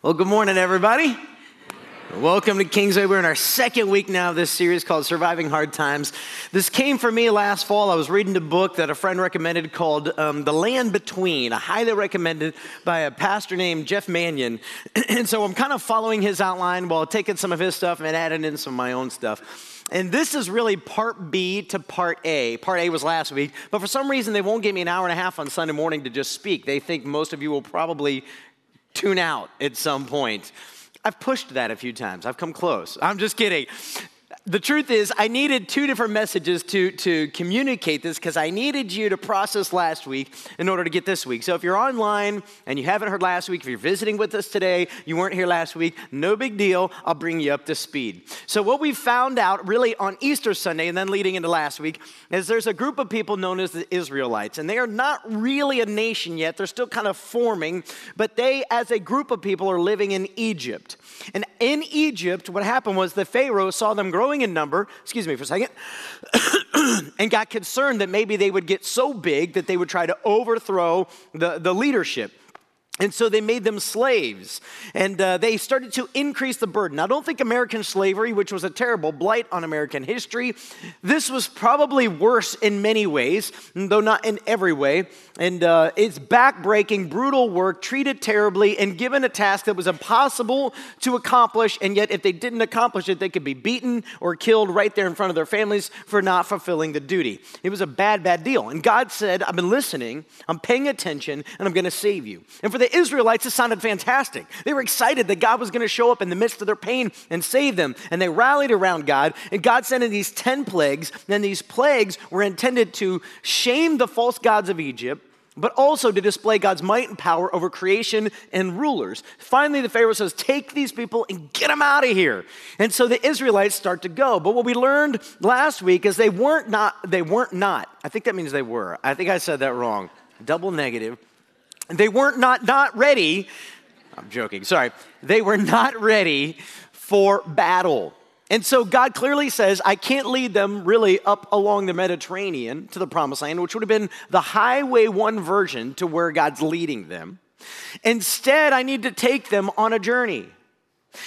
Well, good morning, everybody. Welcome to Kingsway. We're in our second week now of this series called Surviving Hard Times. This came for me last fall. I was reading a book that a friend recommended called um, The Land Between. Highly recommended by a pastor named Jeff Manion. and so I'm kind of following his outline while taking some of his stuff and adding in some of my own stuff. And this is really part B to part A. Part A was last week, but for some reason they won't give me an hour and a half on Sunday morning to just speak. They think most of you will probably tune out at some point. I've pushed that a few times. I've come close. I'm just kidding the truth is, I needed two different messages to, to communicate this because I needed you to process last week in order to get this week. So if you're online and you haven't heard last week, if you're visiting with us today, you weren't here last week, no big deal. I'll bring you up to speed. So, what we found out really on Easter Sunday and then leading into last week is there's a group of people known as the Israelites, and they are not really a nation yet. They're still kind of forming, but they, as a group of people, are living in Egypt. And in Egypt, what happened was the Pharaoh saw them growing growing in number, excuse me for a second, and got concerned that maybe they would get so big that they would try to overthrow the, the leadership. And so they made them slaves and uh, they started to increase the burden. Now, don't think American slavery, which was a terrible blight on American history. This was probably worse in many ways, though not in every way. And uh, it's backbreaking, brutal work, treated terribly, and given a task that was impossible to accomplish. And yet, if they didn't accomplish it, they could be beaten or killed right there in front of their families for not fulfilling the duty. It was a bad, bad deal. And God said, I've been listening, I'm paying attention, and I'm going to save you. And for the Israelites, it sounded fantastic. They were excited that God was going to show up in the midst of their pain and save them. And they rallied around God. And God sent in these 10 plagues. And these plagues were intended to shame the false gods of Egypt but also to display God's might and power over creation and rulers. Finally, the Pharaoh says, Take these people and get them out of here. And so the Israelites start to go. But what we learned last week is they weren't not, they weren't not. I think that means they were. I think I said that wrong. Double negative. They weren't not, not ready. I'm joking, sorry. They were not ready for battle. And so God clearly says, I can't lead them really up along the Mediterranean to the promised land, which would have been the highway one version to where God's leading them. Instead, I need to take them on a journey.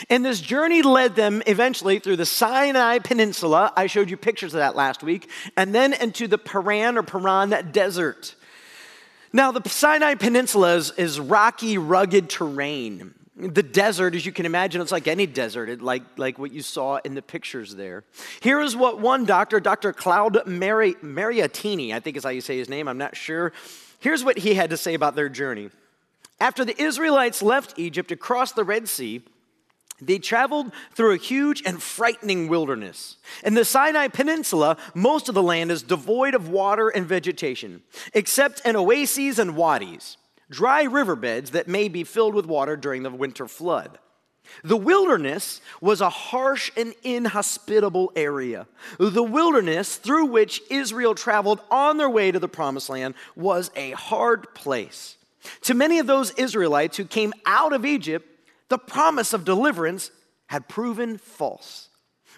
And this journey led them eventually through the Sinai Peninsula. I showed you pictures of that last week. And then into the Paran or Paran desert. Now, the Sinai Peninsula is, is rocky, rugged terrain. The desert, as you can imagine, it's like any desert, it, like, like what you saw in the pictures there. Here is what one doctor, Dr. Claude Mari, Mariottini, I think is how you say his name, I'm not sure. Here's what he had to say about their journey. After the Israelites left Egypt to cross the Red Sea, they traveled through a huge and frightening wilderness. In the Sinai Peninsula, most of the land is devoid of water and vegetation, except in oases and wadis, dry riverbeds that may be filled with water during the winter flood. The wilderness was a harsh and inhospitable area. The wilderness through which Israel traveled on their way to the promised land was a hard place. To many of those Israelites who came out of Egypt, the promise of deliverance had proven false.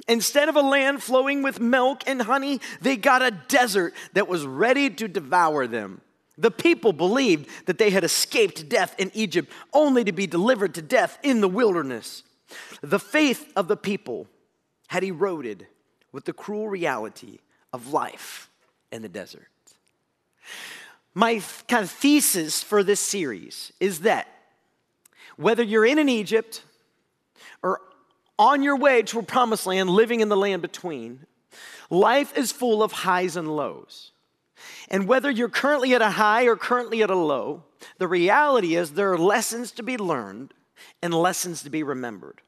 Instead of a land flowing with milk and honey, they got a desert that was ready to devour them. The people believed that they had escaped death in Egypt only to be delivered to death in the wilderness. The faith of the people had eroded with the cruel reality of life in the desert. My kind of thesis for this series is that whether you're in an Egypt or on your way to a promised land, living in the land between, life is full of highs and lows. And whether you're currently at a high or currently at a low, the reality is there are lessons to be learned and lessons to be remembered.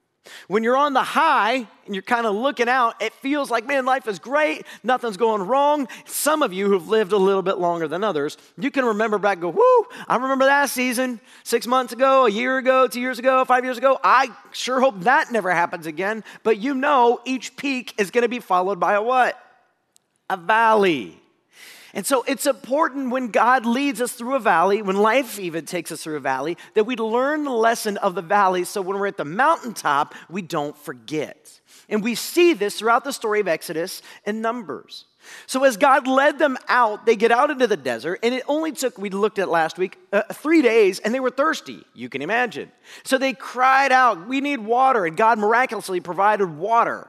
When you're on the high and you're kind of looking out, it feels like, man, life is great, nothing's going wrong. Some of you who've lived a little bit longer than others, you can remember back go, whoo, I remember that season six months ago, a year ago, two years ago, five years ago. I sure hope that never happens again. But you know, each peak is going to be followed by a what? A valley. And so it's important when God leads us through a valley, when life even takes us through a valley, that we learn the lesson of the valley so when we're at the mountaintop, we don't forget. And we see this throughout the story of Exodus and Numbers. So, as God led them out, they get out into the desert, and it only took, we looked at last week, uh, three days, and they were thirsty. You can imagine. So, they cried out, We need water, and God miraculously provided water.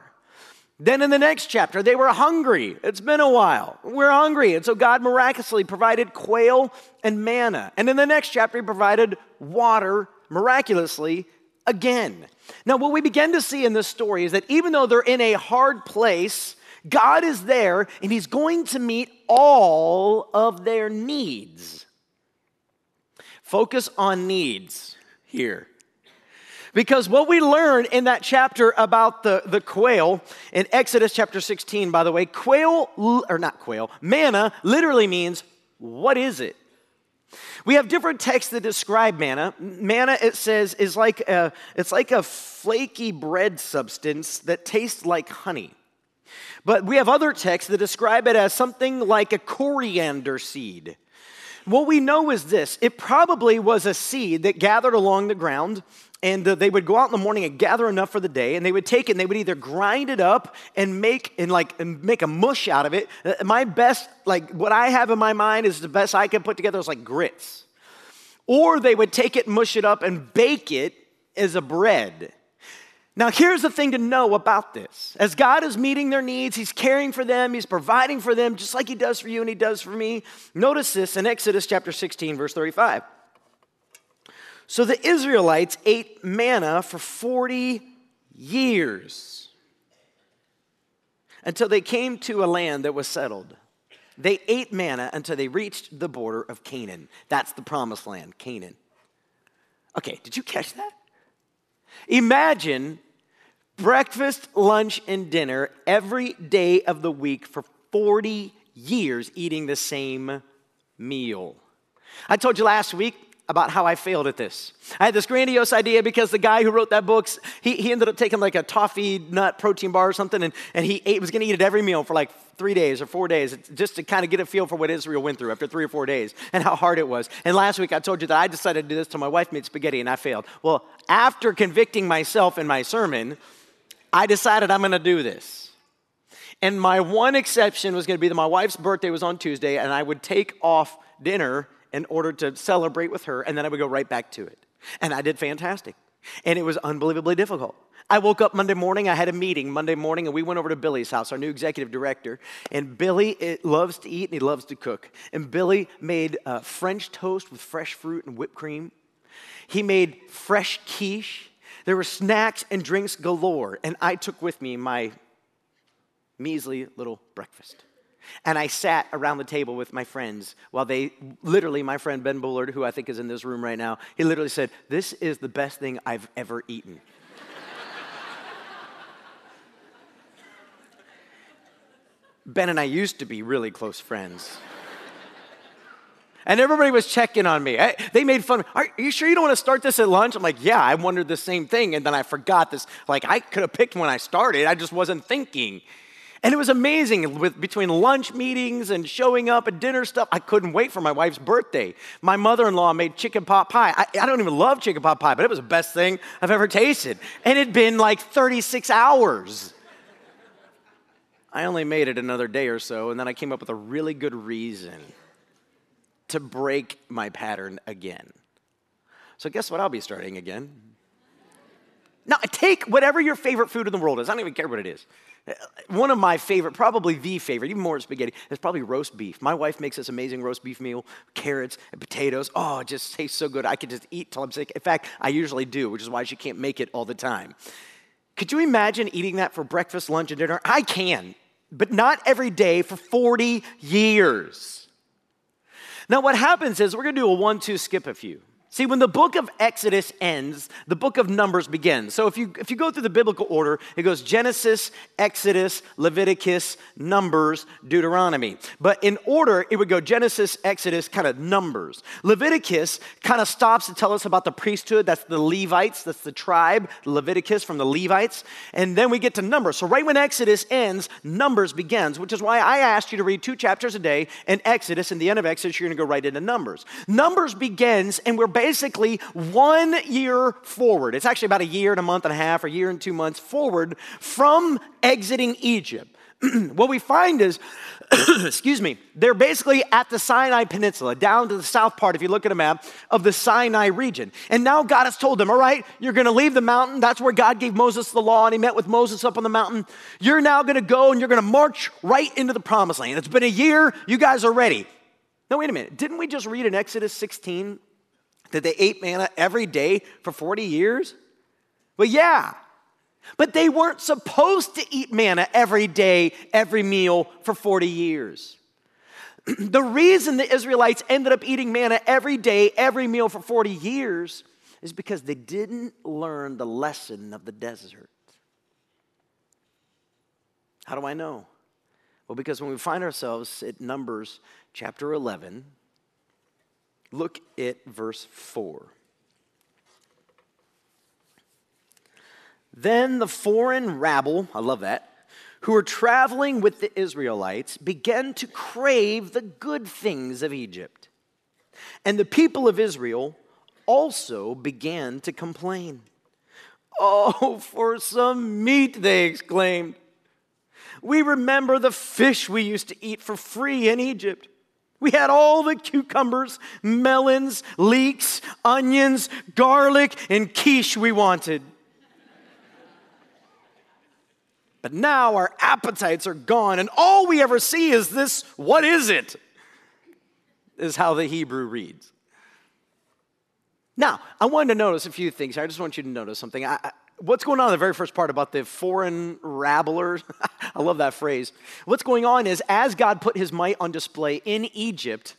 Then in the next chapter, they were hungry. It's been a while. We're hungry. And so God miraculously provided quail and manna. And in the next chapter, He provided water miraculously again. Now, what we begin to see in this story is that even though they're in a hard place, God is there and He's going to meet all of their needs. Focus on needs here. Because what we learn in that chapter about the, the quail, in Exodus chapter 16, by the way, quail, or not quail, manna literally means, what is it? We have different texts that describe manna. Manna, it says, is like a, it's like a flaky bread substance that tastes like honey. But we have other texts that describe it as something like a coriander seed. What we know is this it probably was a seed that gathered along the ground and uh, they would go out in the morning and gather enough for the day and they would take it and they would either grind it up and make and like and make a mush out of it uh, my best like what i have in my mind is the best i can put together is like grits or they would take it mush it up and bake it as a bread now, here's the thing to know about this. As God is meeting their needs, He's caring for them, He's providing for them, just like He does for you and He does for me. Notice this in Exodus chapter 16, verse 35. So the Israelites ate manna for 40 years until they came to a land that was settled. They ate manna until they reached the border of Canaan. That's the promised land, Canaan. Okay, did you catch that? Imagine breakfast, lunch, and dinner every day of the week for 40 years eating the same meal. I told you last week about how I failed at this. I had this grandiose idea because the guy who wrote that book, he, he ended up taking like a toffee nut protein bar or something, and, and he ate, was to eat it every meal for like three days or four days just to kind of get a feel for what Israel went through after three or four days and how hard it was. And last week I told you that I decided to do this till my wife made spaghetti and I failed. Well, after convicting myself in my sermon, I decided I'm to do this. And my one exception was to be that my wife's birthday was on Tuesday, and I would take off dinner in order to celebrate with her, and then I would go right back to it. And I did fantastic. And it was unbelievably difficult. I woke up Monday morning. I had a meeting Monday morning, and we went over to Billy's house, our new executive director. And Billy loves to eat and he loves to cook. And Billy made uh, French toast with fresh fruit and whipped cream. He made fresh quiche. There were snacks and drinks galore, and I took with me my measly little breakfast. And I sat around the table with my friends while they, literally, my friend Ben Bullard, who I think is in this room right now, he literally said, This is the best thing I've ever eaten. ben and I used to be really close friends. And everybody was checking on me. Eh, they made fun. Are you sure you don't want to start this at lunch? I'm like, yeah, I wondered the same thing. And then I forgot this. Like, I could have picked when I started. I just wasn't thinking. And it was amazing with between lunch meetings and showing up and dinner stuff. I couldn't wait for my wife's birthday. My mother-in-law made chicken pot pie. I, I don't even love chicken pot pie, but it was the best thing I've ever tasted. And it'd been like 36 hours. I only made it another day or so, and then I came up with a really good reason to break my pattern again. So, guess what? I'll be starting again. Now, take whatever your favorite food in the world is. I don't even care what it is. One of my favorite, probably the favorite, even more spaghetti, is probably roast beef. My wife makes this amazing roast beef meal, carrots and potatoes. Oh, it just tastes so good. I could just eat till I'm sick. In fact, I usually do, which is why she can't make it all the time. Could you imagine eating that for breakfast, lunch, and dinner? I can, but not every day for 40 years. Now, what happens is we're going to do a one, two, skip a few. See, when the book of Exodus ends, the book of Numbers begins. So if you, if you go through the biblical order, it goes Genesis, Exodus, Leviticus, Numbers, Deuteronomy. But in order, it would go Genesis, Exodus, kind of Numbers. Leviticus kind of stops to tell us about the priesthood. That's the Levites, that's the tribe, Leviticus from the Levites. And then we get to Numbers. So right when Exodus ends, Numbers begins, which is why I asked you to read two chapters a day in Exodus. In the end of Exodus, you're going to go right into Numbers. Numbers begins, and we're basically one year forward. It's actually about a year and a month and a half, or a year and two months forward from exiting Egypt. what we find is, excuse me, they're basically at the Sinai Peninsula, down to the south part, if you look at a map, of the Sinai region. And now God has told them, all right, you're going to leave the mountain. That's where God gave Moses the law, and he met with Moses up on the mountain. You're now going to go and you're going to march right into the promised land. It's been a year. You guys are ready. No, wait a minute. Didn't we just read in Exodus 16 that they ate manna every day for 40 years? Well, yeah. But they weren't supposed to eat manna every day, every meal for 40 years. the reason the Israelites ended up eating manna every day, every meal for 40 years is because they didn't learn the lesson of the desert. How do I know? Well, because when we find ourselves at Numbers chapter 11, look at verse 4. Then the foreign rabble, I love that, who were traveling with the Israelites began to crave the good things of Egypt. And the people of Israel also began to complain. Oh, for some meat, they exclaimed. We remember the fish we used to eat for free in Egypt. We had all the cucumbers, melons, leeks, onions, garlic, and quiche we wanted. But now our appetites are gone, and all we ever see is this what is it? Is how the Hebrew reads. Now, I wanted to notice a few things. I just want you to notice something. I, what's going on in the very first part about the foreign rabblers? I love that phrase. What's going on is as God put his might on display in Egypt,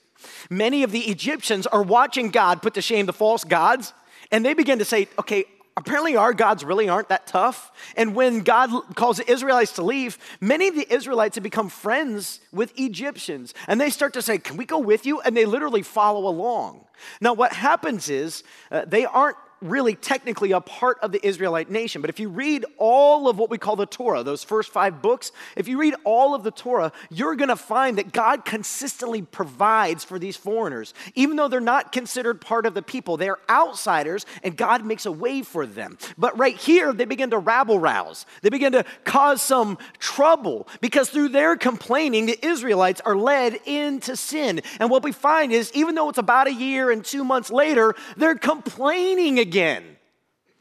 many of the Egyptians are watching God put to shame the false gods, and they begin to say, okay, apparently our gods really aren't that tough. And when God calls the Israelites to leave, many of the Israelites have become friends with Egyptians. And they start to say, Can we go with you? And they literally follow along. Now, what happens is uh, they aren't really technically a part of the Israelite nation. But if you read all of what we call the Torah, those first five books, if you read all of the Torah, you're going to find that God consistently provides for these foreigners. Even though they're not considered part of the people, they're outsiders, and God makes a way for them. But right here, they begin to rabble rouse. They begin to cause some trouble because through their complaining, the Israelites are led into sin. And what we find is, even though it's about a year and two months later, they're complaining again.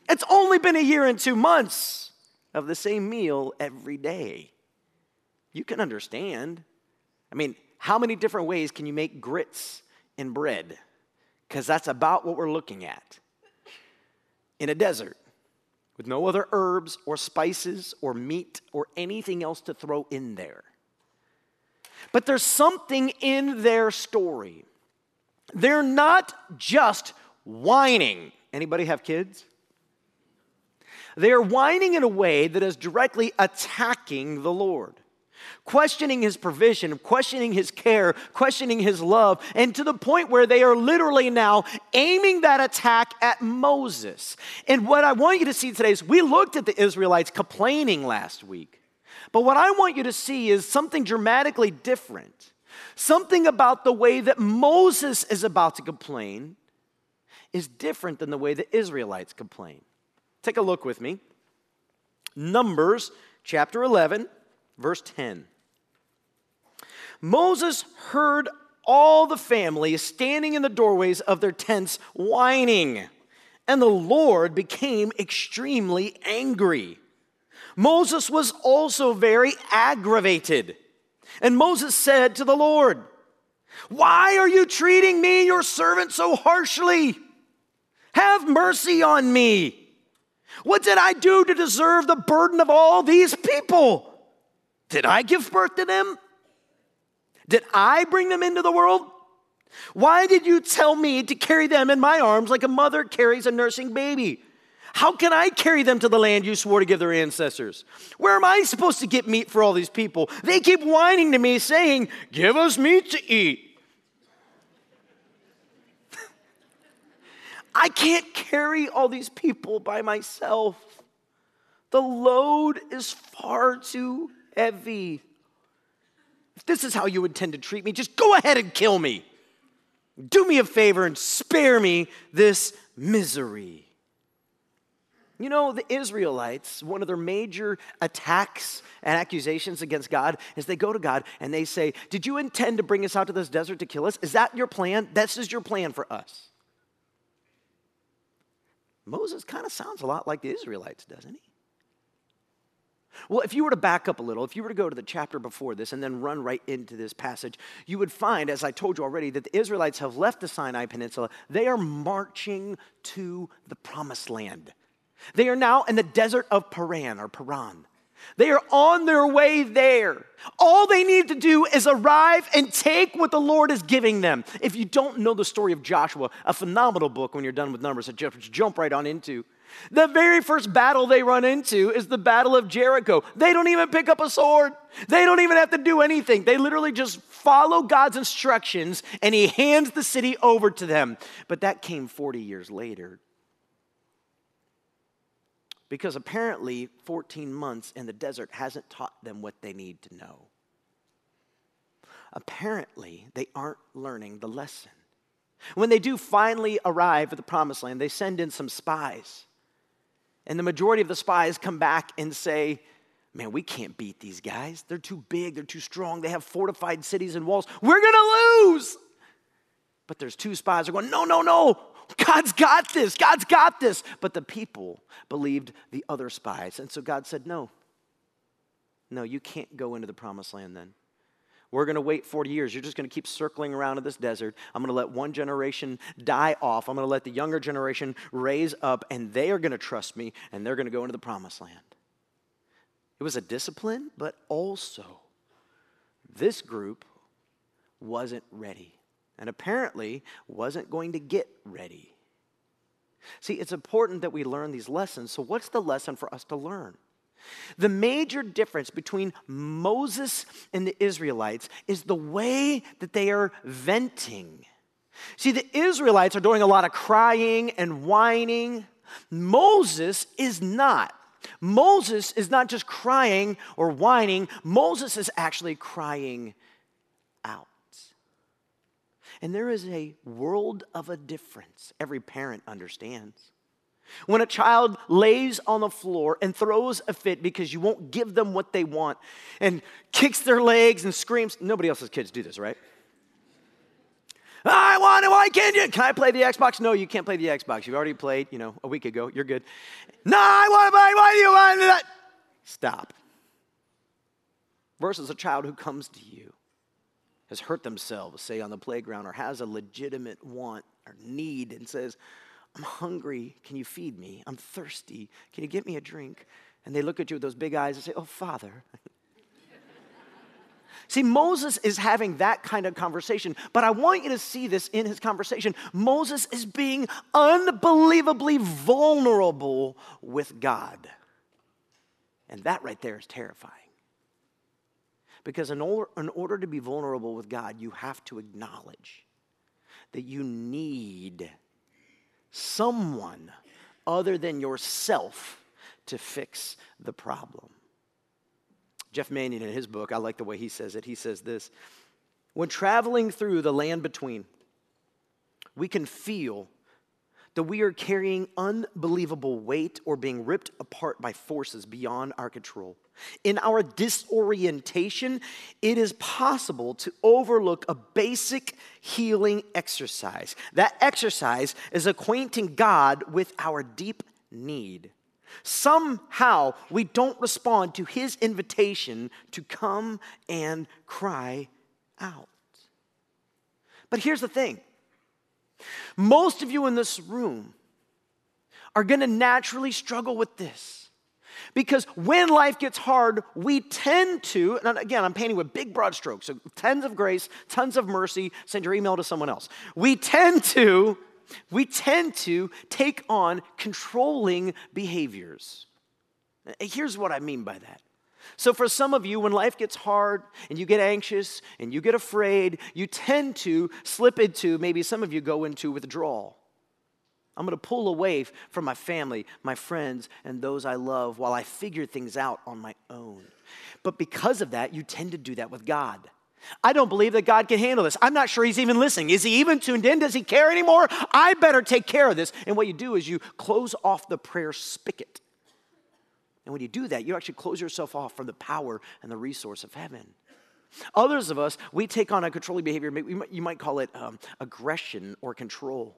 It's only been a year and two months of the same meal every day. You can understand. I mean, how many different ways can you make grits and bread? Because that's about what we're looking at. In a desert, with no other herbs or spices or meat or anything else to throw in there. But there's something in their story. They're not just whining Anybody have kids? They are whining in a way that is directly attacking the Lord, questioning his provision, questioning his care, questioning his love, and to the point where they are literally now aiming that attack at Moses. And what I want you to see today is we looked at the Israelites complaining last week, but what I want you to see is something dramatically different. Something about the way that Moses is about to complain is different than the way the Israelites complain. Take a look with me. Numbers chapter 11, verse 10. Moses heard all the family standing in the doorways of their tents whining, and the Lord became extremely angry. Moses was also very aggravated. And Moses said to the Lord, Why are you treating me, your servant, so harshly? Have mercy on me. What did I do to deserve the burden of all these people? Did I give birth to them? Did I bring them into the world? Why did you tell me to carry them in my arms like a mother carries a nursing baby? How can I carry them to the land you swore to give their ancestors? Where am I supposed to get meat for all these people? They keep whining to me, saying, Give us meat to eat. I can't carry all these people by myself. The load is far too heavy. If this is how you intend to treat me, just go ahead and kill me. Do me a favor and spare me this misery. You know, the Israelites, one of their major attacks and accusations against God is they go to God and they say, Did you intend to bring us out to this desert to kill us? Is that your plan? This is your plan for us. Moses kind of sounds a lot like the Israelites, doesn't he? Well, if you were to back up a little, if you were to go to the chapter before this and then run right into this passage, you would find, as I told you already, that the Israelites have left the Sinai Peninsula. They are marching to the promised land. They are now in the desert of Paran or Paran. They are on their way there. All they need to do is arrive and take what the Lord is giving them. If you don't know the story of Joshua, a phenomenal book when you're done with Numbers, just jump right on into. The very first battle they run into is the Battle of Jericho. They don't even pick up a sword, they don't even have to do anything. They literally just follow God's instructions and He hands the city over to them. But that came 40 years later. Because apparently, 14 months in the desert hasn't taught them what they need to know. Apparently, they aren't learning the lesson. When they do finally arrive at the promised land, they send in some spies. And the majority of the spies come back and say, Man, we can't beat these guys. They're too big, they're too strong, they have fortified cities and walls. We're gonna lose. But there's two spies are going, No, no, no. God's got this. God's got this. But the people believed the other spies. And so God said, No, no, you can't go into the promised land then. We're going to wait 40 years. You're just going to keep circling around in this desert. I'm going to let one generation die off. I'm going to let the younger generation raise up, and they are going to trust me, and they're going to go into the promised land. It was a discipline, but also this group wasn't ready and apparently wasn't going to get ready. See, it's important that we learn these lessons. So, what's the lesson for us to learn? The major difference between Moses and the Israelites is the way that they are venting. See, the Israelites are doing a lot of crying and whining. Moses is not. Moses is not just crying or whining, Moses is actually crying. And there is a world of a difference. Every parent understands. When a child lays on the floor and throws a fit because you won't give them what they want and kicks their legs and screams, nobody else's kids do this, right? I want it, why can't you? Can I play the Xbox? No, you can't play the Xbox. You've already played, you know, a week ago. You're good. No, I want to play, why do you want that? Stop. Versus a child who comes to you, has hurt themselves, say on the playground, or has a legitimate want or need and says, I'm hungry. Can you feed me? I'm thirsty. Can you get me a drink? And they look at you with those big eyes and say, Oh, Father. see, Moses is having that kind of conversation, but I want you to see this in his conversation. Moses is being unbelievably vulnerable with God. And that right there is terrifying. Because in order, in order to be vulnerable with God, you have to acknowledge that you need someone other than yourself to fix the problem. Jeff Manion, in his book, I like the way he says it. He says this When traveling through the land between, we can feel that we are carrying unbelievable weight or being ripped apart by forces beyond our control. In our disorientation, it is possible to overlook a basic healing exercise. That exercise is acquainting God with our deep need. Somehow, we don't respond to his invitation to come and cry out. But here's the thing most of you in this room are going to naturally struggle with this. Because when life gets hard, we tend to, and again, I'm painting with big broad strokes, so tons of grace, tons of mercy, send your email to someone else. We tend to, we tend to take on controlling behaviors. Here's what I mean by that. So, for some of you, when life gets hard and you get anxious and you get afraid, you tend to slip into, maybe some of you go into withdrawal. I'm going to pull away from my family, my friends, and those I love while I figure things out on my own. But because of that, you tend to do that with God. I don't believe that God can handle this. I'm not sure he's even listening. Is he even tuned in? Does he care anymore? I better take care of this. And what you do is you close off the prayer spigot. And when you do that, you actually close yourself off from the power and the resource of heaven. Others of us, we take on a controlling behavior. You might call it um, aggression or control.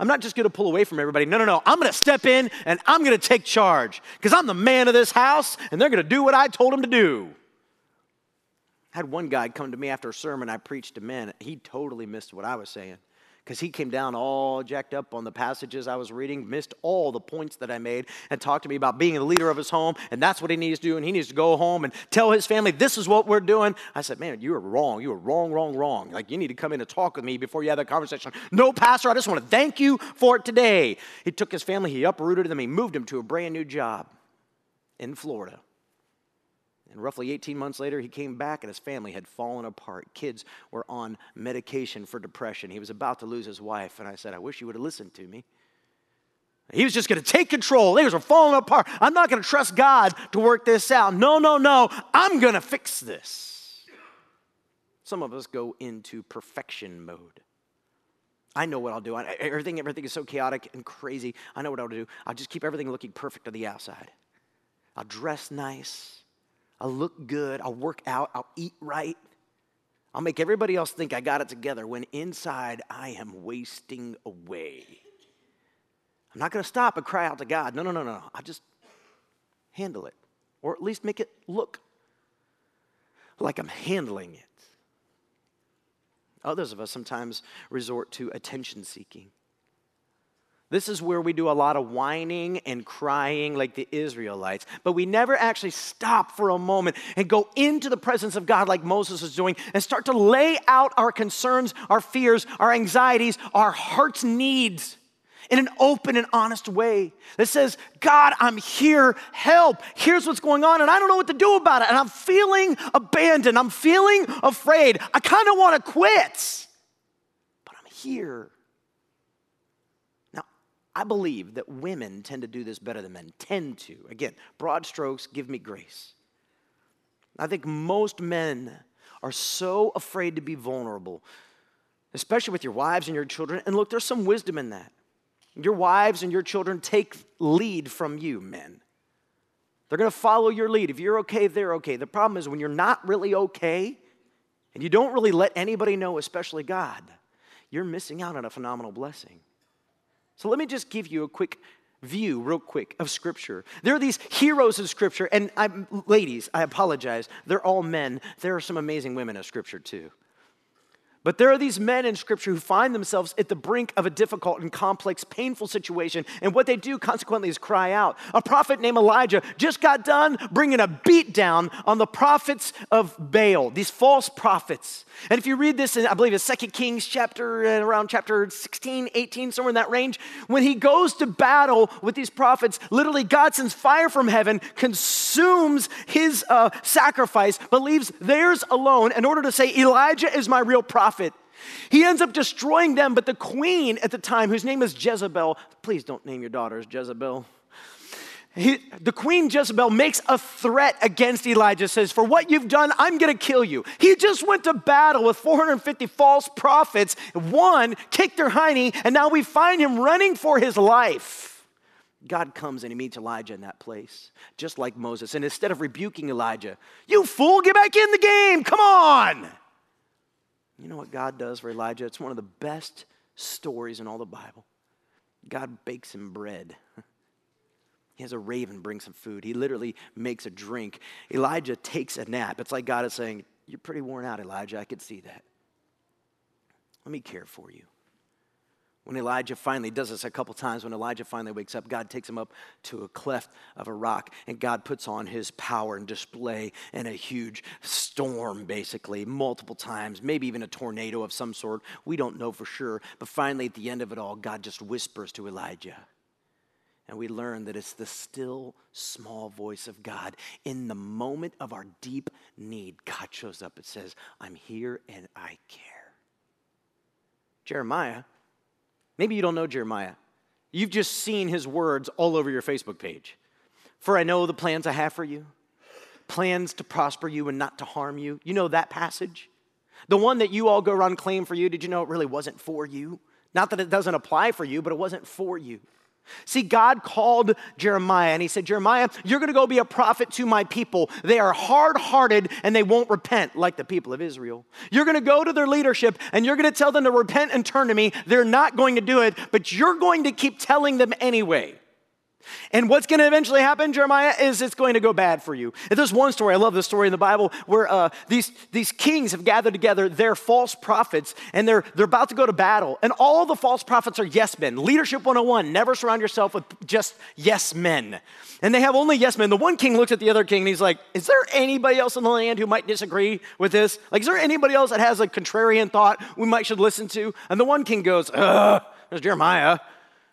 I'm not just going to pull away from everybody. No, no, no. I'm going to step in and I'm going to take charge because I'm the man of this house and they're going to do what I told them to do. I had one guy come to me after a sermon I preached to men. He totally missed what I was saying because he came down all jacked up on the passages I was reading, missed all the points that I made, and talked to me about being the leader of his home, and that's what he needs to do, and he needs to go home and tell his family, this is what we're doing. I said, man, you are wrong. You are wrong, wrong, wrong. Like, you need to come in and talk with me before you have that conversation. No, Pastor, I just want to thank you for it today. He took his family, he uprooted them, he moved them to a brand new job in Florida. And roughly 18 months later, he came back and his family had fallen apart. Kids were on medication for depression. He was about to lose his wife. And I said, I wish you would have listened to me. He was just going to take control. Things were falling apart. I'm not going to trust God to work this out. No, no, no. I'm going to fix this. Some of us go into perfection mode. I know what I'll do. I, everything, everything is so chaotic and crazy. I know what I'll do. I'll just keep everything looking perfect on the outside. I'll dress nice. I'll look good, I'll work out, I'll eat right. I'll make everybody else think I got it together when inside I am wasting away. I'm not going to stop and cry out to God. No, no, no, no. I'll just handle it, or at least make it look like I'm handling it. Others of us sometimes resort to attention seeking. This is where we do a lot of whining and crying like the Israelites, but we never actually stop for a moment and go into the presence of God like Moses is doing and start to lay out our concerns, our fears, our anxieties, our heart's needs in an open and honest way that says, God, I'm here, help. Here's what's going on, and I don't know what to do about it. And I'm feeling abandoned. I'm feeling afraid. I kind of want to quit, but I'm here. I believe that women tend to do this better than men, tend to. Again, broad strokes, give me grace. I think most men are so afraid to be vulnerable, especially with your wives and your children. And look, there's some wisdom in that. Your wives and your children take lead from you, men. They're going to follow your lead. If you're okay, they're okay. The problem is when you're not really okay and you don't really let anybody know, especially God, you're missing out on a phenomenal blessing. So let me just give you a quick view, real quick, of Scripture. There are these heroes of Scripture, and I'm, ladies, I apologize. They're all men. There are some amazing women of Scripture, too. But there are these men in Scripture who find themselves at the brink of a difficult and complex, painful situation. And what they do consequently is cry out. A prophet named Elijah just got done bringing a beat down on the prophets of Baal, these false prophets. And if you read this in, I believe it's 2 Kings chapter, around chapter 16, 18, somewhere in that range, when he goes to battle with these prophets, literally God sends fire from heaven, consumes his uh, sacrifice, but leaves theirs alone in order to say, Elijah is my real prophet. He ends up destroying them, but the queen at the time, whose name is Jezebel, please don't name your daughters Jezebel. He, the queen Jezebel makes a threat against Elijah, says, For what you've done, I'm to kill you. He just went to battle with 450 false prophets. One kicked their hiney, and now we find him running for his life. God comes and he meets Elijah in that place, just like Moses. And instead of rebuking Elijah, you fool, get back in the game, come on. You know what God does for Elijah? It's one of the best stories in all the Bible. God bakes him bread. He has a raven bring some food. He literally makes a drink. Elijah takes a nap. It's like God is saying, You're pretty worn out, Elijah. I could see that. Let me care for you. When Elijah finally does this a couple times, when Elijah finally wakes up, God takes him up to a cleft of a rock, and God puts on his power and display in a huge storm, basically, multiple times, maybe even a tornado of some sort. We don't know for sure. But finally, at the end of it all, God just whispers to Elijah and we learn that it's the still small voice of God. In the moment of our deep need, God shows up and says, I'm here and I care. Jeremiah, maybe you don't know Jeremiah. You've just seen his words all over your Facebook page. For I know the plans I have for you plans to prosper you and not to harm you. You know that passage? The one that you all go around claim for you, did you know it really wasn't for you? Not that it doesn't apply for you, but it wasn't for you. See, God called Jeremiah and he said, Jeremiah, you're going to go be a prophet to my people. They are hard hearted and they won't repent like the people of Israel. You're going to go to their leadership and you're going to tell them to repent and turn to me. They're not going to do it, but you're going to keep telling them anyway. And what's going to eventually happen, Jeremiah, is it's going to go bad for you. And there's one story, I love this story in the Bible, where uh, these, these kings have gathered together their false prophets and they're, they're about to go to battle. And all the false prophets are yes men. Leadership 101 never surround yourself with just yes men. And they have only yes men. The one king looks at the other king and he's like, Is there anybody else in the land who might disagree with this? Like, is there anybody else that has a contrarian thought we might should listen to? And the one king goes, Ugh, there's Jeremiah.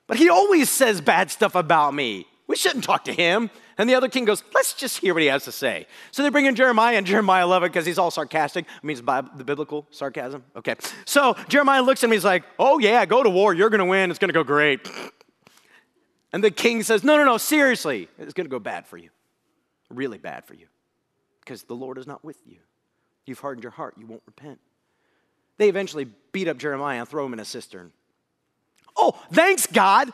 But he always says bad stuff about me. We shouldn't talk to him. And the other king goes, Let's just hear what he has to say. So they bring in Jeremiah, and Jeremiah love it because he's all sarcastic. It means the biblical sarcasm. Okay. So Jeremiah looks at him, he's like, Oh, yeah, go to war. You're going to win. It's going to go great. And the king says, No, no, no, seriously. It's going to go bad for you. Really bad for you. Because the Lord is not with you. You've hardened your heart. You won't repent. They eventually beat up Jeremiah and throw him in a cistern. Oh, thanks, God.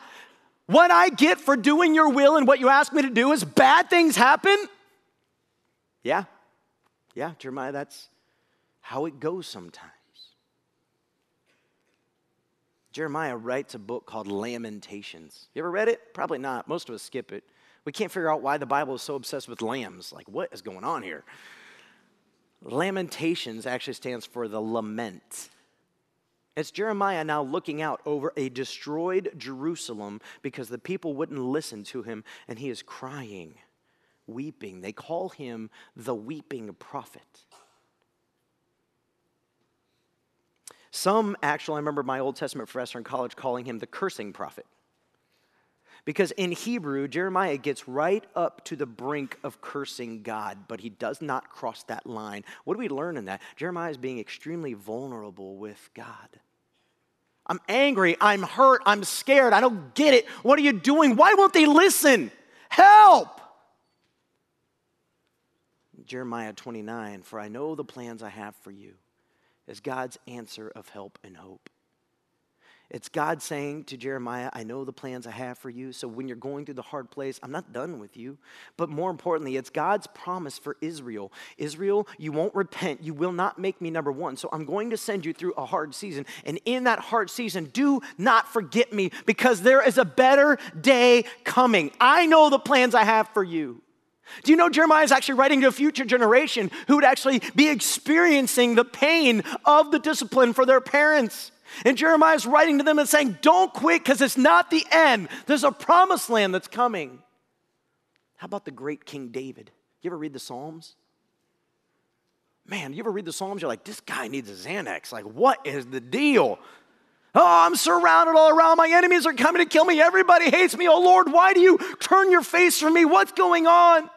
What I get for doing your will and what you ask me to do is bad things happen? Yeah. Yeah, Jeremiah, that's how it goes sometimes. Jeremiah writes a book called Lamentations. You ever read it? Probably not. Most of us skip it. We can't figure out why the Bible is so obsessed with lambs. Like, what is going on here? Lamentations actually stands for the lament. It's Jeremiah now looking out over a destroyed Jerusalem because the people wouldn't listen to him, and he is crying, weeping. They call him the weeping prophet. Some actually, I remember my Old Testament professor in college calling him the cursing prophet. Because in Hebrew, Jeremiah gets right up to the brink of cursing God, but he does not cross that line. What do we learn in that? Jeremiah is being extremely vulnerable with God. I'm angry, I'm hurt, I'm scared, I don't get it. What are you doing? Why won't they listen? Help! Jeremiah 29, for I know the plans I have for you, is God's answer of help and hope. It's God saying to Jeremiah, I know the plans I have for you. So when you're going through the hard place, I'm not done with you. But more importantly, it's God's promise for Israel Israel, you won't repent. You will not make me number one. So I'm going to send you through a hard season. And in that hard season, do not forget me because there is a better day coming. I know the plans I have for you. Do you know Jeremiah is actually writing to a future generation who would actually be experiencing the pain of the discipline for their parents? And Jeremiah is writing to them and saying, Don't quit because it's not the end. There's a promised land that's coming. How about the great King David? You ever read the Psalms? Man, you ever read the Psalms? You're like, this guy needs a Xanax. Like, what is the deal? Oh, I'm surrounded all around. My enemies are coming to kill me. Everybody hates me. Oh, Lord, why do you turn your face from me? What's going on?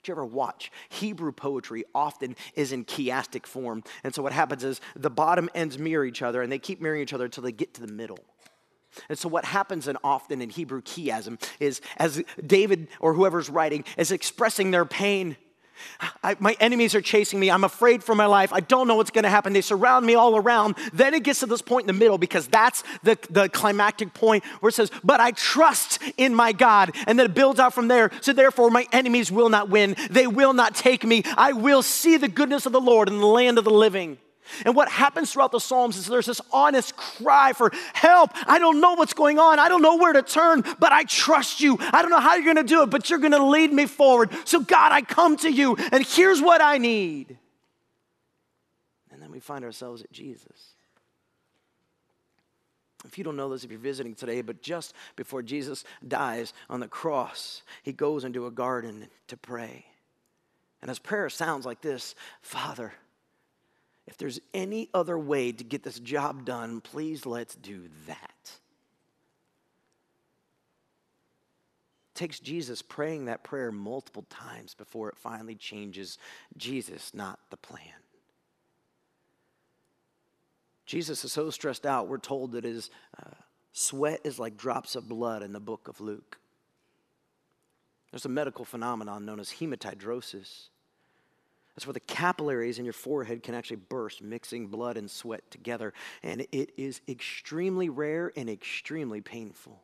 But you ever watch? Hebrew poetry often is in chiastic form. And so what happens is the bottom ends mirror each other and they keep mirroring each other until they get to the middle. And so what happens in often in Hebrew chiasm is as David or whoever's writing is expressing their pain I, my enemies are chasing me. I'm afraid for my life. I don't know what's going to happen. They surround me all around. Then it gets to this point in the middle because that's the, the climactic point where it says, But I trust in my God. And then it builds out from there. So therefore, my enemies will not win. They will not take me. I will see the goodness of the Lord in the land of the living. And what happens throughout the Psalms is there's this honest cry for help. I don't know what's going on. I don't know where to turn, but I trust you. I don't know how you're going to do it, but you're going to lead me forward. So, God, I come to you, and here's what I need. And then we find ourselves at Jesus. If you don't know this, if you're visiting today, but just before Jesus dies on the cross, he goes into a garden to pray. And his prayer sounds like this Father, if there's any other way to get this job done, please let's do that. It takes Jesus praying that prayer multiple times before it finally changes Jesus, not the plan. Jesus is so stressed out, we're told that his uh, sweat is like drops of blood in the book of Luke. There's a medical phenomenon known as hematidrosis. That's where the capillaries in your forehead can actually burst, mixing blood and sweat together. And it is extremely rare and extremely painful.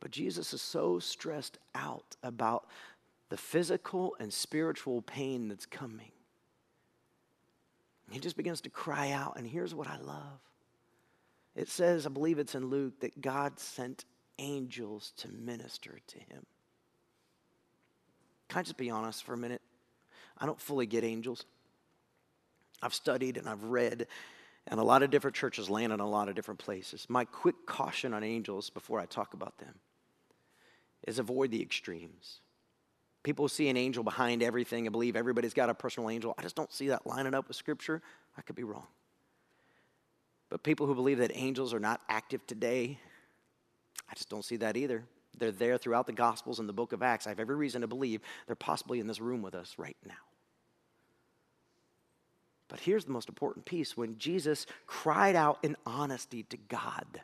But Jesus is so stressed out about the physical and spiritual pain that's coming. He just begins to cry out. And here's what I love it says, I believe it's in Luke, that God sent angels to minister to him. Can I just be honest for a minute? I don't fully get angels. I've studied and I've read, and a lot of different churches land in a lot of different places. My quick caution on angels before I talk about them is avoid the extremes. People see an angel behind everything and believe everybody's got a personal angel. I just don't see that lining up with Scripture. I could be wrong. But people who believe that angels are not active today, I just don't see that either. They're there throughout the Gospels and the book of Acts. I have every reason to believe they're possibly in this room with us right now. But here's the most important piece when Jesus cried out in honesty to God,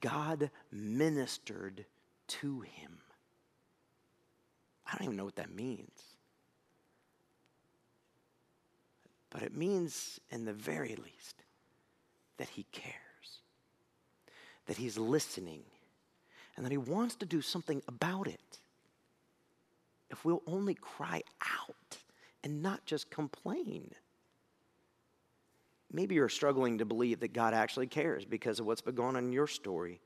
God ministered to him. I don't even know what that means. But it means, in the very least, that he cares, that he's listening, and that he wants to do something about it. If we'll only cry out and not just complain. Maybe you're struggling to believe that God actually cares because of what's been going on in your story.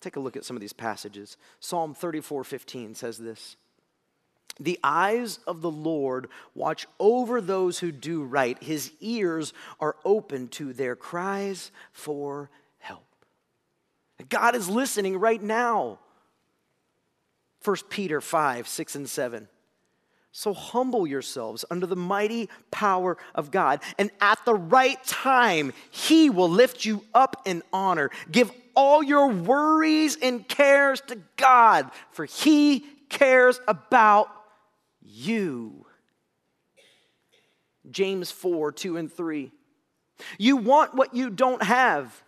Take a look at some of these passages. Psalm 34 15 says this The eyes of the Lord watch over those who do right, his ears are open to their cries for. God is listening right now. 1 Peter 5 6 and 7. So humble yourselves under the mighty power of God, and at the right time, He will lift you up in honor. Give all your worries and cares to God, for He cares about you. James 4 2 and 3. You want what you don't have,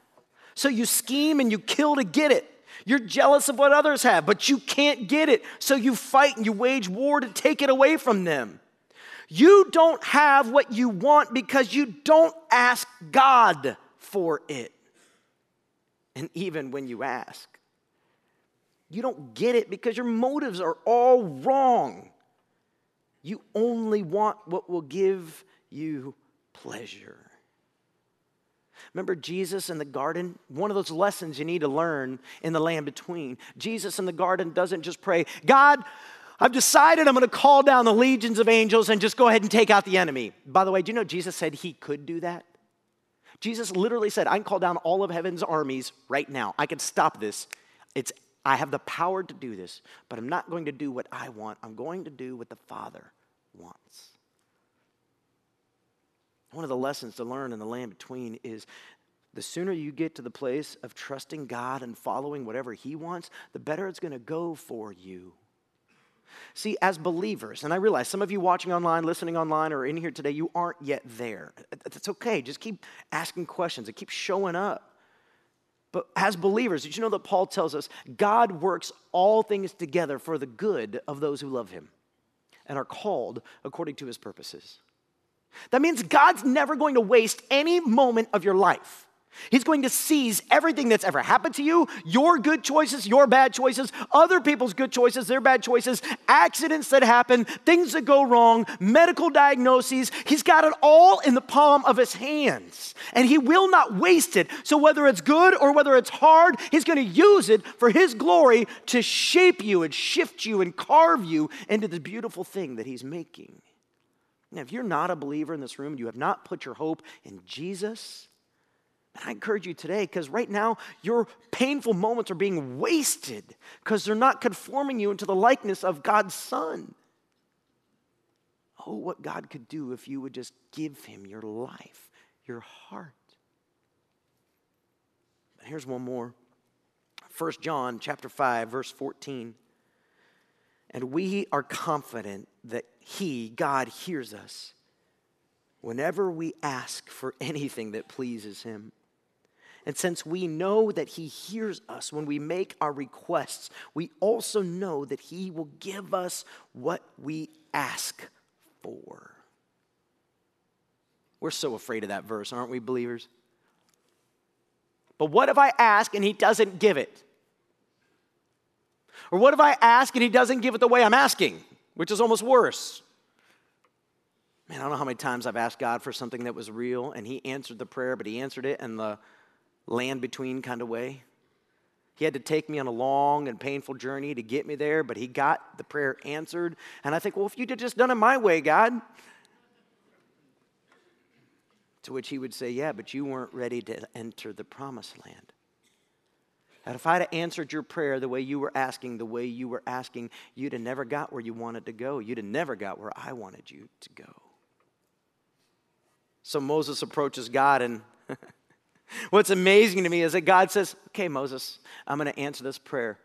so you scheme and you kill to get it. You're jealous of what others have, but you can't get it, so you fight and you wage war to take it away from them. You don't have what you want because you don't ask God for it. And even when you ask, you don't get it because your motives are all wrong. You only want what will give you pleasure. Remember Jesus in the garden? One of those lessons you need to learn in the land between. Jesus in the garden doesn't just pray, God, I've decided I'm going to call down the legions of angels and just go ahead and take out the enemy. By the way, do you know Jesus said he could do that? Jesus literally said, I can call down all of heaven's armies right now. I can stop this. It's, I have the power to do this, but I'm not going to do what I want. I'm going to do what the Father wants. One of the lessons to learn in the land between is the sooner you get to the place of trusting God and following whatever He wants, the better it's going to go for you. See, as believers, and I realize some of you watching online, listening online, or in here today, you aren't yet there. That's okay. Just keep asking questions and keep showing up. But as believers, did you know that Paul tells us God works all things together for the good of those who love him and are called according to his purposes? That means God's never going to waste any moment of your life. He's going to seize everything that's ever happened to you your good choices, your bad choices, other people's good choices, their bad choices, accidents that happen, things that go wrong, medical diagnoses. He's got it all in the palm of his hands, and he will not waste it. So, whether it's good or whether it's hard, he's going to use it for his glory to shape you and shift you and carve you into the beautiful thing that he's making. Now, if you're not a believer in this room, you have not put your hope in Jesus, and I encourage you today because right now your painful moments are being wasted because they're not conforming you into the likeness of God's Son. Oh, what God could do if you would just give Him your life, your heart. Here's one more. 1 John chapter 5 verse 14. And we are confident that He, God, hears us whenever we ask for anything that pleases Him. And since we know that He hears us when we make our requests, we also know that He will give us what we ask for. We're so afraid of that verse, aren't we, believers? But what if I ask and he doesn't give it? Or what if I ask and he doesn't give it the way I'm asking, which is almost worse? Man, I don't know how many times I've asked God for something that was real and he answered the prayer, but he answered it in the land between kind of way. He had to take me on a long and painful journey to get me there, but he got the prayer answered. And I think, well, if you'd just done it my way, God. To which he would say, Yeah, but you weren't ready to enter the promised land. And if I'd have answered your prayer the way you were asking, the way you were asking, you'd have never got where you wanted to go. You'd have never got where I wanted you to go. So Moses approaches God, and what's amazing to me is that God says, Okay, Moses, I'm going to answer this prayer.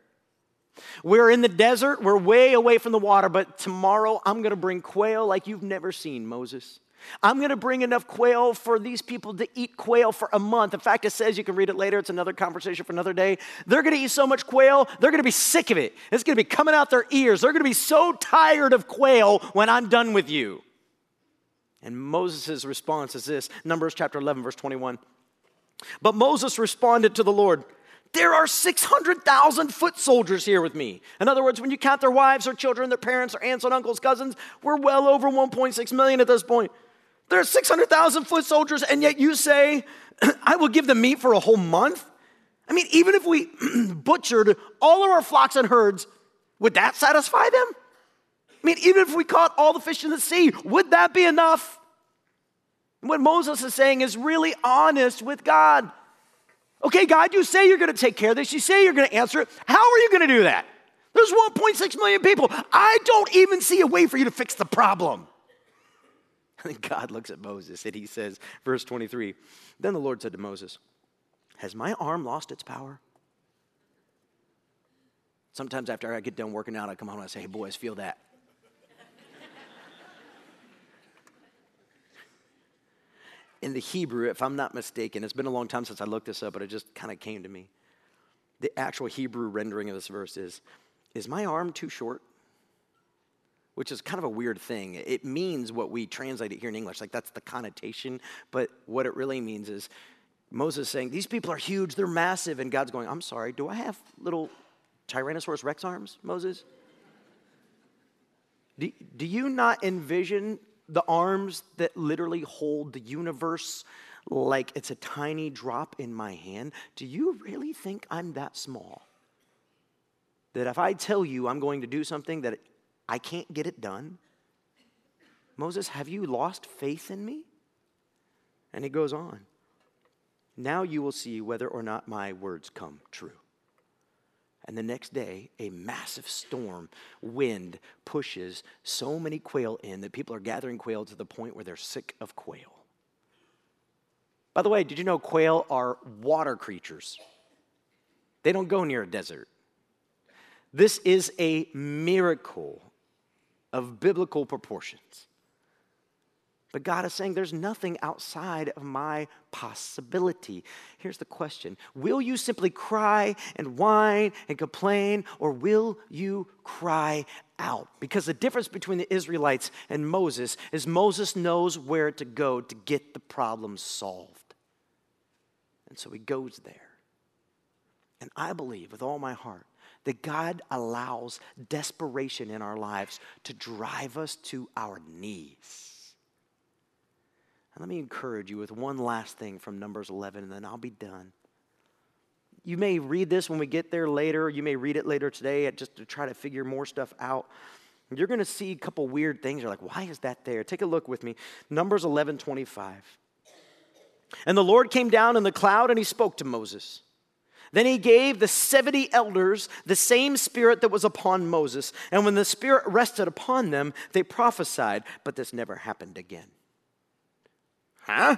We're in the desert, we're way away from the water, but tomorrow I'm going to bring quail like you've never seen, Moses. I'm going to bring enough quail for these people to eat quail for a month. In fact, it says, you can read it later, it's another conversation for another day. They're going to eat so much quail, they're going to be sick of it. It's going to be coming out their ears. They're going to be so tired of quail when I'm done with you. And Moses' response is this Numbers chapter 11, verse 21. But Moses responded to the Lord, there are 600,000 foot soldiers here with me. In other words, when you count their wives, their children, their parents, their aunts and uncles, cousins, we're well over 1.6 million at this point. There are 600,000 foot soldiers, and yet you say, I will give them meat for a whole month? I mean, even if we butchered all of our flocks and herds, would that satisfy them? I mean, even if we caught all the fish in the sea, would that be enough? What Moses is saying is really honest with God. Okay, God, you say you're going to take care of this. You say you're going to answer it. How are you going to do that? There's 1.6 million people. I don't even see a way for you to fix the problem. God looks at Moses and he says, verse 23 Then the Lord said to Moses, Has my arm lost its power? Sometimes after I get done working out, I come home and I say, Hey, boys, feel that. In the Hebrew, if I'm not mistaken, it's been a long time since I looked this up, but it just kind of came to me. The actual Hebrew rendering of this verse is Is my arm too short? Which is kind of a weird thing. It means what we translate it here in English, like that's the connotation, but what it really means is Moses saying, These people are huge, they're massive, and God's going, I'm sorry, do I have little Tyrannosaurus Rex arms, Moses? Do, do you not envision the arms that literally hold the universe like it's a tiny drop in my hand? Do you really think I'm that small? That if I tell you I'm going to do something that I can't get it done. Moses, have you lost faith in me? And he goes on. Now you will see whether or not my words come true. And the next day, a massive storm, wind pushes so many quail in that people are gathering quail to the point where they're sick of quail. By the way, did you know quail are water creatures? They don't go near a desert. This is a miracle of biblical proportions. But God is saying there's nothing outside of my possibility. Here's the question Will you simply cry and whine and complain, or will you cry out? Because the difference between the Israelites and Moses is Moses knows where to go to get the problem solved. And so he goes there. And I believe with all my heart that God allows desperation in our lives to drive us to our knees. And let me encourage you with one last thing from Numbers 11, and then I'll be done. You may read this when we get there later. You may read it later today just to try to figure more stuff out. You're going to see a couple weird things. You're like, why is that there? Take a look with me. Numbers 11 25. And the Lord came down in the cloud and he spoke to Moses. Then he gave the 70 elders the same spirit that was upon Moses. And when the spirit rested upon them, they prophesied, but this never happened again. Huh?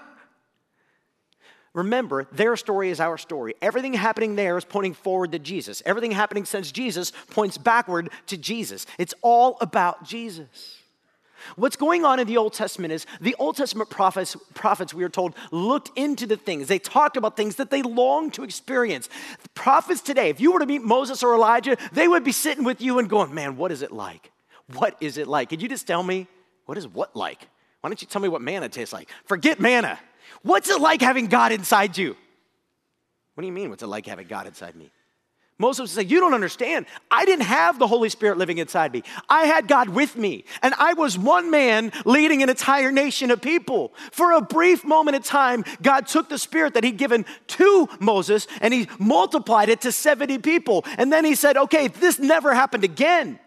Remember, their story is our story. Everything happening there is pointing forward to Jesus. Everything happening since Jesus points backward to Jesus. It's all about Jesus. What's going on in the Old Testament is the Old Testament prophets, prophets, we are told, looked into the things. They talked about things that they longed to experience. The prophets today, if you were to meet Moses or Elijah, they would be sitting with you and going, Man, what is it like? What is it like? Could you just tell me What is what like? Why don't you tell me what manna tastes like? Forget manna. What's it like having God inside you? What do you mean, what's it like having God inside me? Moses said, You don't understand. I didn't have the Holy Spirit living inside me. I had God with me, and I was one man leading an entire nation of people. For a brief moment in time, God took the Spirit that He'd given to Moses and He multiplied it to 70 people. And then He said, Okay, this never happened again.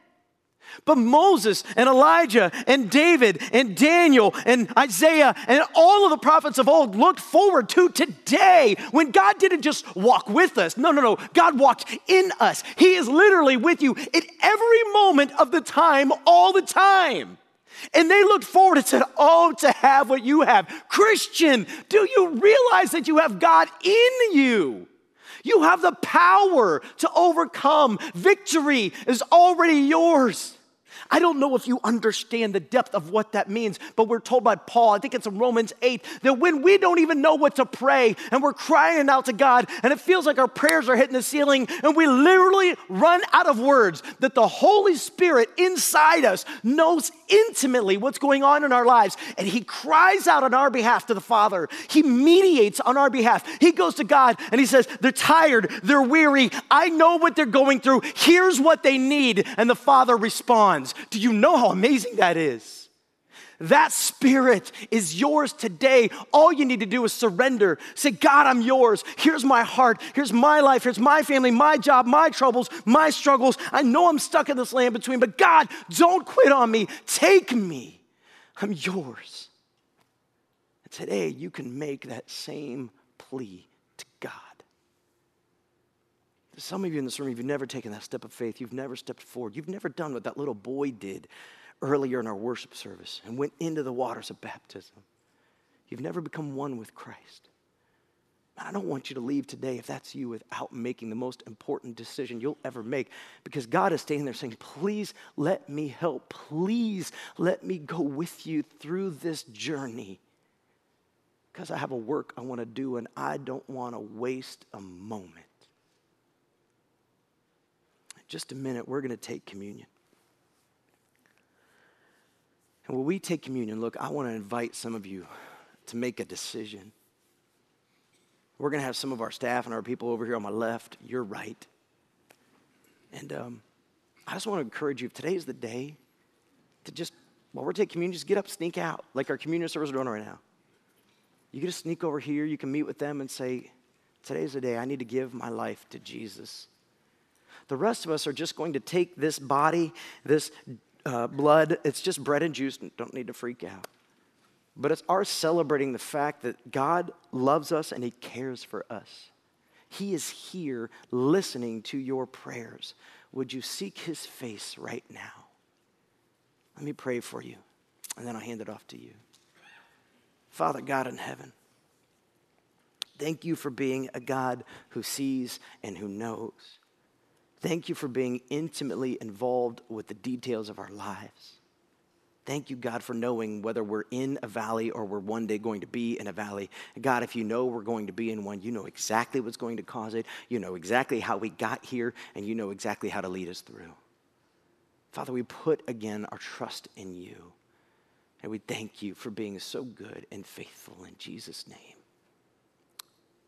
But Moses and Elijah and David and Daniel and Isaiah and all of the prophets of old looked forward to today when God didn't just walk with us. No, no, no. God walked in us. He is literally with you at every moment of the time, all the time. And they looked forward and said, Oh, to have what you have. Christian, do you realize that you have God in you? You have the power to overcome. Victory is already yours. I don't know if you understand the depth of what that means, but we're told by Paul, I think it's in Romans 8, that when we don't even know what to pray and we're crying out to God and it feels like our prayers are hitting the ceiling and we literally run out of words, that the Holy Spirit inside us knows intimately what's going on in our lives and He cries out on our behalf to the Father. He mediates on our behalf. He goes to God and He says, They're tired, they're weary, I know what they're going through, here's what they need. And the Father responds. Do you know how amazing that is? That spirit is yours today. All you need to do is surrender. Say, God, I'm yours. Here's my heart. Here's my life. Here's my family, my job, my troubles, my struggles. I know I'm stuck in this land between, but God, don't quit on me. Take me. I'm yours. And today, you can make that same plea. Some of you in this room, you've never taken that step of faith. You've never stepped forward. You've never done what that little boy did earlier in our worship service and went into the waters of baptism. You've never become one with Christ. I don't want you to leave today, if that's you, without making the most important decision you'll ever make. Because God is standing there saying, Please let me help. Please let me go with you through this journey. Because I have a work I want to do and I don't want to waste a moment just a minute, we're going to take communion. And when we take communion, look, I want to invite some of you to make a decision. We're going to have some of our staff and our people over here on my left, your right. And um, I just want to encourage you, if today is the day to just, while we're taking communion, just get up, sneak out, like our communion service is doing right now. You get to sneak over here, you can meet with them and say, Today's the day I need to give my life to Jesus. The rest of us are just going to take this body, this uh, blood, it's just bread and juice, don't need to freak out. But it's our celebrating the fact that God loves us and He cares for us. He is here listening to your prayers. Would you seek His face right now? Let me pray for you, and then I'll hand it off to you. Father God in heaven, thank you for being a God who sees and who knows. Thank you for being intimately involved with the details of our lives. Thank you, God, for knowing whether we're in a valley or we're one day going to be in a valley. God, if you know we're going to be in one, you know exactly what's going to cause it. You know exactly how we got here, and you know exactly how to lead us through. Father, we put again our trust in you. And we thank you for being so good and faithful in Jesus' name.